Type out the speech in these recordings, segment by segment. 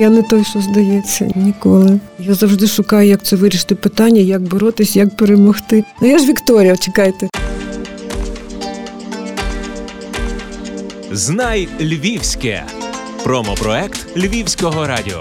Я не той, що здається, ніколи. Я завжди шукаю, як це вирішити питання, як боротись, як перемогти. Ну я ж Вікторія, чекайте. Знай Львівське. Промопроект Львівського радіо.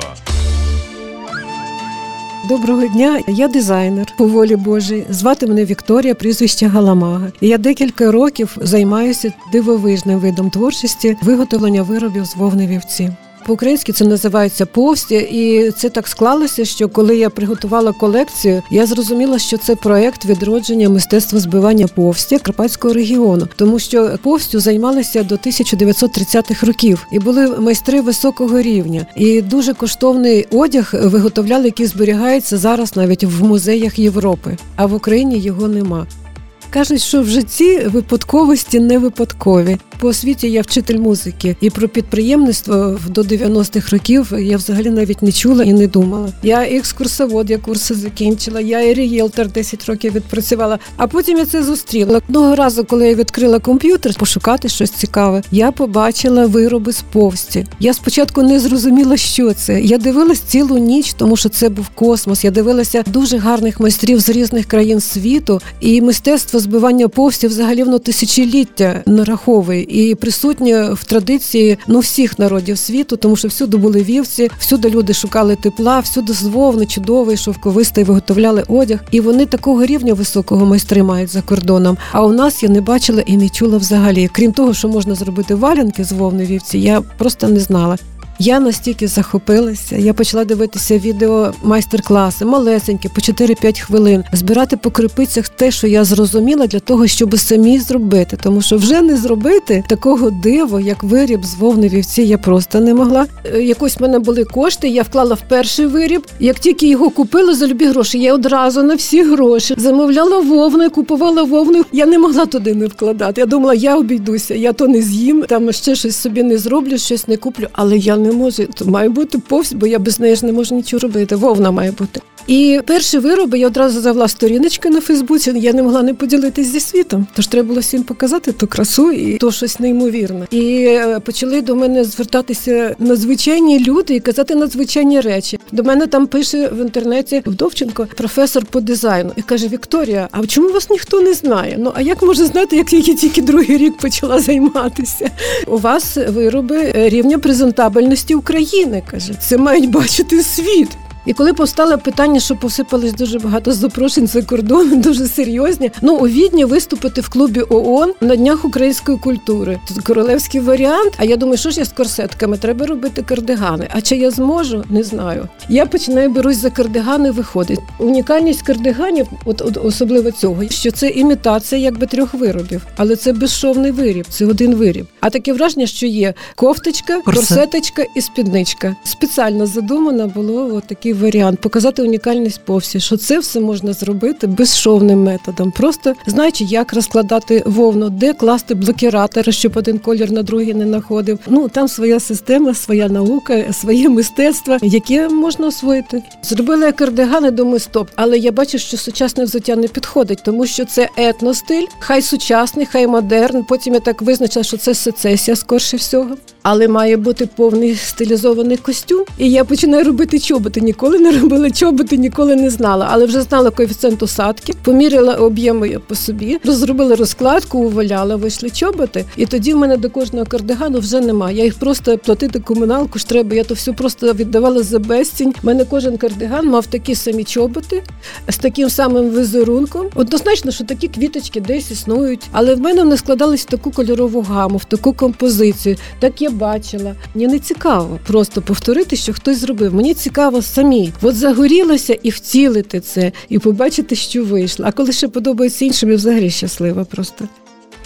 Доброго дня, я дизайнер по волі Божій. Звати мене Вікторія, прізвище Галамага. Я декілька років займаюся дивовижним видом творчості виготовлення виробів з вовни вівці. По-українськи це називається повсті, і це так склалося, що коли я приготувала колекцію, я зрозуміла, що це проект відродження мистецтва збивання повсті Карпатського регіону, тому що повстю займалися до 1930-х років і були майстри високого рівня. І дуже коштовний одяг виготовляли, який зберігається зараз навіть в музеях Європи, а в Україні його нема. Кажуть, що в житті випадковості не випадкові. По освіті я вчитель музики, і про підприємництво до 90-х років я взагалі навіть не чула і не думала. Я екскурсовод, я курси закінчила, я і рієлтор 10 років відпрацювала. А потім я це зустріла. Одного разу, коли я відкрила комп'ютер, пошукати щось цікаве, я побачила вироби з повсті. Я спочатку не зрозуміла, що це. Я дивилась цілу ніч, тому що це був космос. Я дивилася дуже гарних майстрів з різних країн світу, і мистецтво збивання повсті взагалі воно тисячоліття нараховує і присутні в традиції ну всіх народів світу, тому що всюди були вівці, всюди люди шукали тепла, всюди з вовни чудовий, шовковистий, виготовляли одяг, і вони такого рівня високого майстри мають за кордоном. А у нас я не бачила і не чула взагалі. Крім того, що можна зробити валянки з вовни вівці, я просто не знала. Я настільки захопилася, я почала дивитися відео майстер-класи, малесенькі, по 4-5 хвилин, збирати по крипицях те, що я зрозуміла, для того, щоб самі зробити. Тому що вже не зробити такого диву, як виріб з вовни вівці, я просто не могла. Е, якось в мене були кошти, я вклала в перший виріб. Як тільки його купили за любі гроші, я одразу на всі гроші замовляла вовну, купувала вовну. Я не могла туди не вкладати. Я думала, я обійдуся, я то не з'їм, там ще щось собі не зроблю, щось не куплю, але я не не може. То має бути повсть, бо я без неї ж не можу нічого робити. Вовна має бути. І перші вироби я одразу завела сторіночки на Фейсбуці. Я не могла не поділитись зі світом. Тож треба було всім показати ту красу і то щось неймовірне. І е, почали до мене звертатися надзвичайні люди і казати надзвичайні речі. До мене там пише в інтернеті Вдовченко, професор по дизайну, і каже: Вікторія, а чому вас ніхто не знає? Ну а як може знати, як я тільки другий рік почала займатися? У вас вироби рівня презентабельності України каже, це мають бачити світ. І коли постало питання, що посипались дуже багато запрошень за кордон, дуже серйозні. Ну у відні виступити в клубі ООН на днях української культури. Тут королевський варіант. А я думаю, що ж я з корсетками? Треба робити кардигани. А чи я зможу? Не знаю. Я починаю берусь за кардигани. Виходить. Унікальність кардиганів, от, от особливо цього, що це імітація якби трьох виробів, але це безшовний виріб, це один виріб. А таке враження, що є кофточка, корсеточка і спідничка. Спеціально задумано було от такий варіант, показати унікальність повсі, що це все можна зробити безшовним методом, просто знаючи, як розкладати вовну, де класти блокіратори, щоб один колір на другий не находив. Ну там своя система, своя наука, своє мистецтво, яке можна освоїти. Зробила кардигани, думаю, стоп. Але я бачу, що сучасне взуття не підходить, тому що це етностиль, хай сучасний, хай модерн. Потім я так визначила, що це сецесія, скорше всього. Але має бути повний стилізований костюм. І я починаю робити чоботи ніколи ніколи не робила чоботи, ніколи не знала, але вже знала коефіцієнт усадки, поміряла об'єми по собі, розробила розкладку, уваляла, вийшли чоботи. І тоді в мене до кожного кардигану вже немає. Я їх просто платити комуналку ж треба. Я то все просто віддавала за безцінь. У мене кожен кардиган мав такі самі чоботи з таким самим візерунком. Однозначно, що такі квіточки десь існують, але в мене вони складались в таку кольорову гаму, в таку композицію. Так я бачила. Мені не цікаво просто повторити, що хтось зробив. Мені цікаво самі самі. От загорілося і втілити це, і побачити, що вийшло. А коли ще подобається іншим, я взагалі щаслива просто.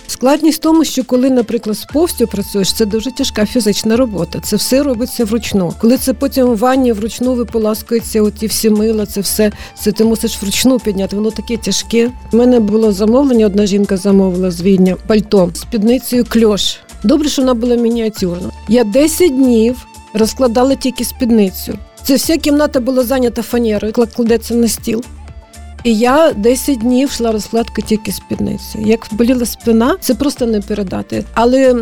Складність в тому, що коли, наприклад, з повстю працюєш, це дуже тяжка фізична робота. Це все робиться вручну. Коли це потім у ванні вручну виполаскується, оті всі мила, це все це ти мусиш вручну підняти. Воно таке тяжке. У мене було замовлення. Одна жінка замовила з Відня пальто з підницею кльош. Добре, що вона була мініатюрна. Я 10 днів розкладала тільки спідницю. Це вся кімната була зайнята фанерою, кладеться на стіл. І я 10 днів йшла розкладки тільки спідниці. Як боліла спина, це просто не передати. Але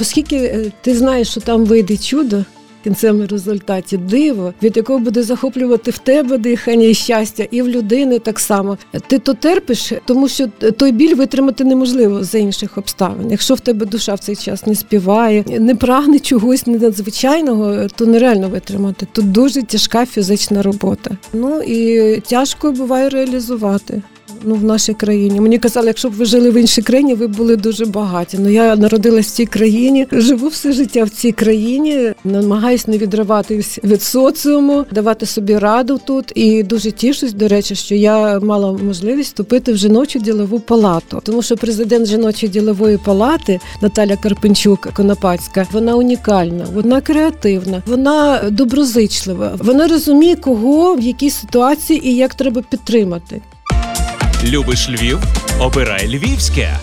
оскільки е, ти знаєш, що там вийде чудо, кінцевому результаті диво, від якого буде захоплювати в тебе дихання і щастя, і в людини так само. Ти то терпиш, тому що той біль витримати неможливо за інших обставин. Якщо в тебе душа в цей час не співає, не прагне чогось надзвичайного, то нереально витримати. Тут дуже тяжка фізична робота. Ну і тяжко буває реалізувати ну, в нашій країні. Мені казали, якщо б ви жили в іншій країні, ви були дуже багаті. Ну я народилась в цій країні, живу все життя в цій країні, намагаюсь не відриватись від соціуму, давати собі раду тут. І дуже тішусь, до речі, що я мала можливість вступити в жіночу ділову палату, тому що президент жіночої ділової палати Наталя Карпенчук Конопацька, вона унікальна, вона креативна, вона доброзичлива. Вона розуміє, кого в якій ситуації і як треба підтримати. Любиш Львів? Обирай Львівське.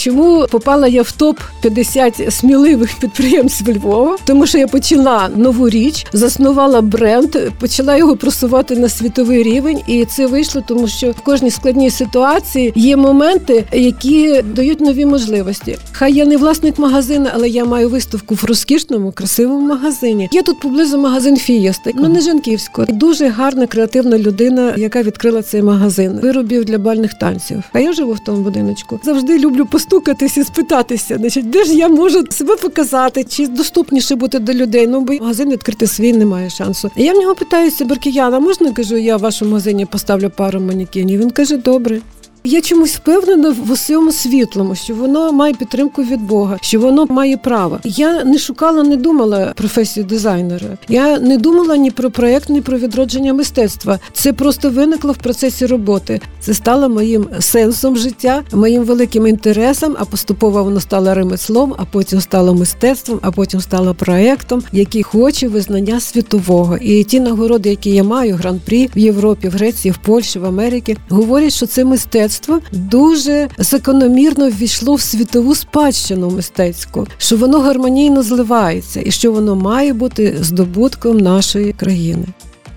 Чому попала я в топ 50 сміливих підприємств Львова? Тому що я почала нову річ, заснувала бренд, почала його просувати на світовий рівень, і це вийшло, тому що в кожній складній ситуації є моменти, які дають нові можливості. Хай я не власник магазину, але я маю виставку в розкішному, красивому магазині. Є тут поблизу магазин Фієста, ну не Жанківського. Дуже гарна креативна людина, яка відкрила цей магазин виробів для бальних танців. А я живу в тому будиночку. Завжди люблю постукатись і спитатися, значить, де ж я можу себе показати, чи доступніше бути до людей. Ну бо магазин відкрити свій немає шансу. І я в нього питаюся, Беркіяна, можна кажу, я в вашому магазині поставлю пару манікенів? Він каже, добре. Я чомусь впевнена в усьому світлому, що воно має підтримку від Бога, що воно має право. Я не шукала, не думала професію дизайнера. Я не думала ні про проект, ні про відродження мистецтва. Це просто виникло в процесі роботи. Це стало моїм сенсом життя, моїм великим інтересом. А поступово воно стало ремеслом, а потім стало мистецтвом, а потім стало проектом, який хоче визнання світового. І ті нагороди, які я маю, гран-прі в Європі, в Греції, в Польщі, в Америці, говорять, що це мистецтво мистецтво дуже закономірно ввійшло в світову спадщину мистецьку, що воно гармонійно зливається і що воно має бути здобутком нашої країни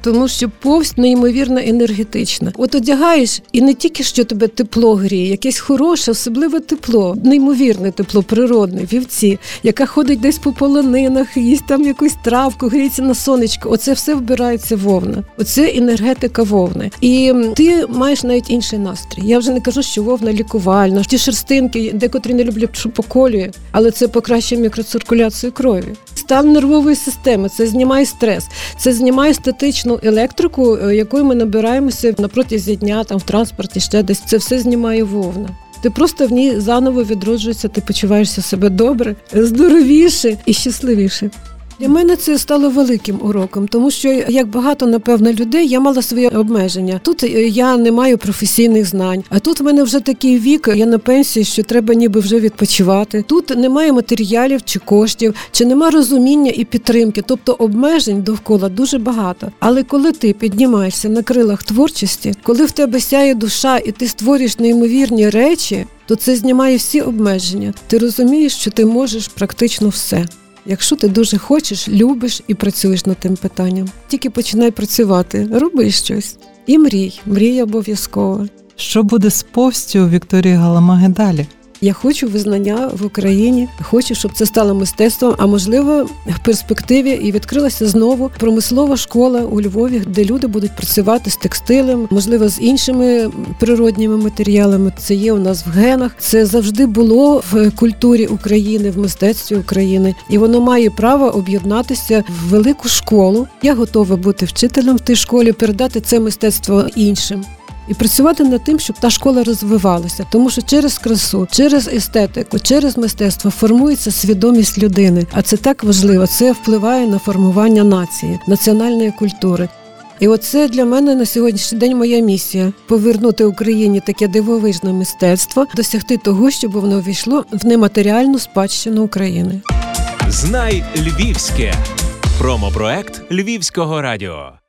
тому що повсть неймовірно енергетична. От одягаєш, і не тільки що тебе тепло гріє, якесь хороше, особливе тепло, неймовірне тепло, природне, вівці, яка ходить десь по полонинах, їсть там якусь травку, гріється на сонечко. Оце все вбирається вовна. Оце енергетика вовни. І ти маєш навіть інший настрій. Я вже не кажу, що вовна лікувальна. Ті шерстинки, декотрі не люблять, що поколює, але це покращує мікроциркуляцію крові. Стан нервової системи, це знімає стрес, це знімає статичну електрику, е, якою ми набираємося на протязі дня, там в транспорті ще десь це все знімає вовна. Ти просто в ній заново відроджуєшся, ти почуваєшся себе добре, здоровіше і щасливіше. Для мене це стало великим уроком, тому що як багато напевно людей я мала свої обмеження. Тут е, я не маю професійних знань, а тут в мене вже такий вік. Я на пенсії, що треба ніби вже відпочивати. Тут немає матеріалів чи коштів, чи нема розуміння і підтримки, тобто обмежень довкола дуже багато. Але коли ти піднімаєшся на крилах творчості, коли в тебе сяє душа і ти створюєш неймовірні речі, то це знімає всі обмеження. Ти розумієш, що ти можеш практично все. Якщо ти дуже хочеш, любиш і працюєш над тим питанням, тільки починай працювати, роби щось і мрій, мрій обов'язково. Що буде з повстю Вікторії Галамаги далі? Я хочу визнання в Україні, хочу, щоб це стало мистецтвом. А можливо, в перспективі і відкрилася знову промислова школа у Львові, де люди будуть працювати з текстилем, можливо, з іншими природніми матеріалами. Це є у нас в генах. Це завжди було в культурі України, в мистецтві України, і воно має право об'єднатися в велику школу. Я готова бути вчителем в тій школі, передати це мистецтво іншим і працювати над тим, щоб та школа розвивалася, тому що через красу, через естетику, через мистецтво формується свідомість людини. А це так важливо. Це впливає на формування нації, національної культури. І оце для мене на сьогоднішній день моя місія повернути Україні таке дивовижне мистецтво, досягти того, щоб воно війшло в нематеріальну спадщину України. Знай Львівське промопроект Львівського радіо.